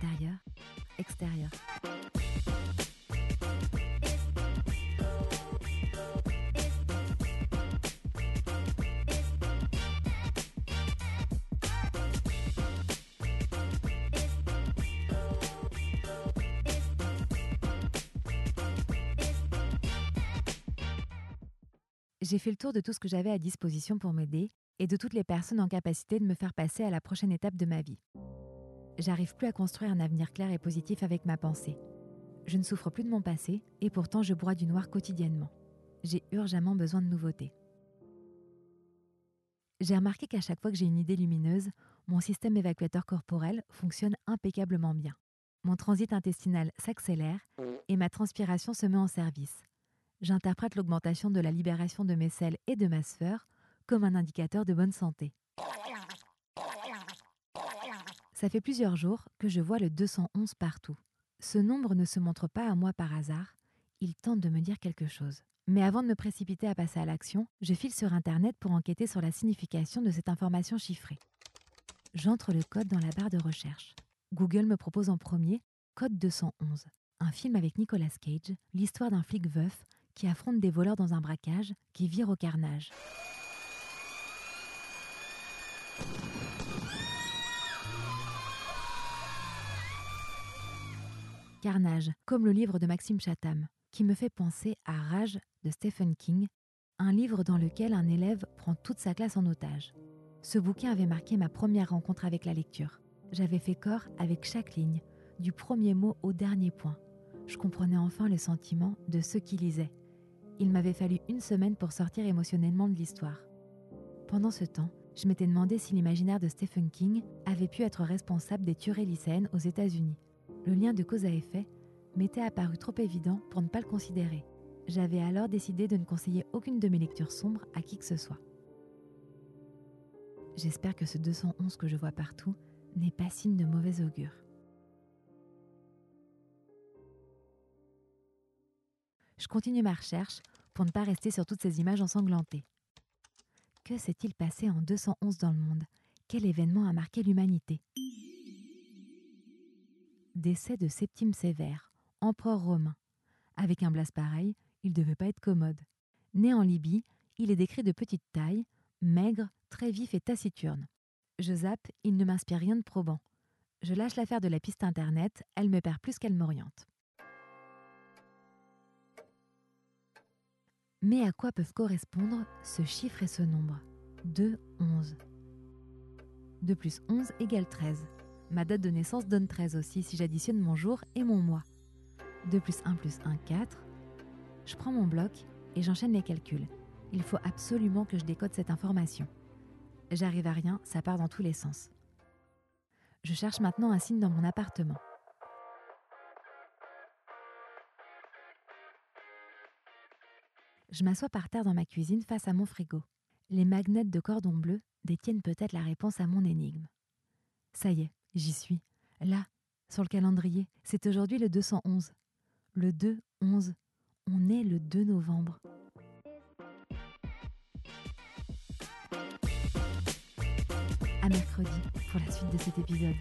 Intérieur, extérieur. J'ai fait le tour de tout ce que j'avais à disposition pour m'aider et de toutes les personnes en capacité de me faire passer à la prochaine étape de ma vie. J'arrive plus à construire un avenir clair et positif avec ma pensée. Je ne souffre plus de mon passé et pourtant je broie du noir quotidiennement. J'ai urgemment besoin de nouveautés. J'ai remarqué qu'à chaque fois que j'ai une idée lumineuse, mon système évacuateur corporel fonctionne impeccablement bien. Mon transit intestinal s'accélère et ma transpiration se met en service. J'interprète l'augmentation de la libération de mes selles et de ma sphère comme un indicateur de bonne santé. Ça fait plusieurs jours que je vois le 211 partout. Ce nombre ne se montre pas à moi par hasard, il tente de me dire quelque chose. Mais avant de me précipiter à passer à l'action, je file sur Internet pour enquêter sur la signification de cette information chiffrée. J'entre le code dans la barre de recherche. Google me propose en premier Code 211, un film avec Nicolas Cage, l'histoire d'un flic veuf qui affronte des voleurs dans un braquage qui vire au carnage. Carnage, comme le livre de Maxime Chatham, qui me fait penser à Rage de Stephen King, un livre dans lequel un élève prend toute sa classe en otage. Ce bouquin avait marqué ma première rencontre avec la lecture. J'avais fait corps avec chaque ligne, du premier mot au dernier point. Je comprenais enfin le sentiment de ceux qui lisaient. Il m'avait fallu une semaine pour sortir émotionnellement de l'histoire. Pendant ce temps, je m'étais demandé si l'imaginaire de Stephen King avait pu être responsable des tueries lycéennes aux États-Unis le lien de cause à effet m'était apparu trop évident pour ne pas le considérer. J'avais alors décidé de ne conseiller aucune de mes lectures sombres à qui que ce soit. J'espère que ce 211 que je vois partout n'est pas signe de mauvais augure. Je continue ma recherche pour ne pas rester sur toutes ces images ensanglantées. Que s'est-il passé en 211 dans le monde? Quel événement a marqué l'humanité? Décès de Septime Sévère, empereur romain. Avec un blase pareil, il devait pas être commode. Né en Libye, il est décrit de petite taille, maigre, très vif et taciturne. Je zappe, il ne m'inspire rien de probant. Je lâche l'affaire de la piste internet, elle me perd plus qu'elle m'oriente. Mais à quoi peuvent correspondre ce chiffre et ce nombre? 2, 11. 2 plus 11 égale 13. Ma date de naissance donne 13 aussi si j'additionne mon jour et mon mois. 2 plus 1 plus 1, 4. Je prends mon bloc et j'enchaîne les calculs. Il faut absolument que je décode cette information. J'arrive à rien, ça part dans tous les sens. Je cherche maintenant un signe dans mon appartement. Je m'assois par terre dans ma cuisine face à mon frigo. Les magnets de cordon bleu détiennent peut-être la réponse à mon énigme. Ça y est, J'y suis. Là, sur le calendrier, c'est aujourd'hui le 211. Le 2-11. On est le 2 novembre. À mercredi pour la suite de cet épisode.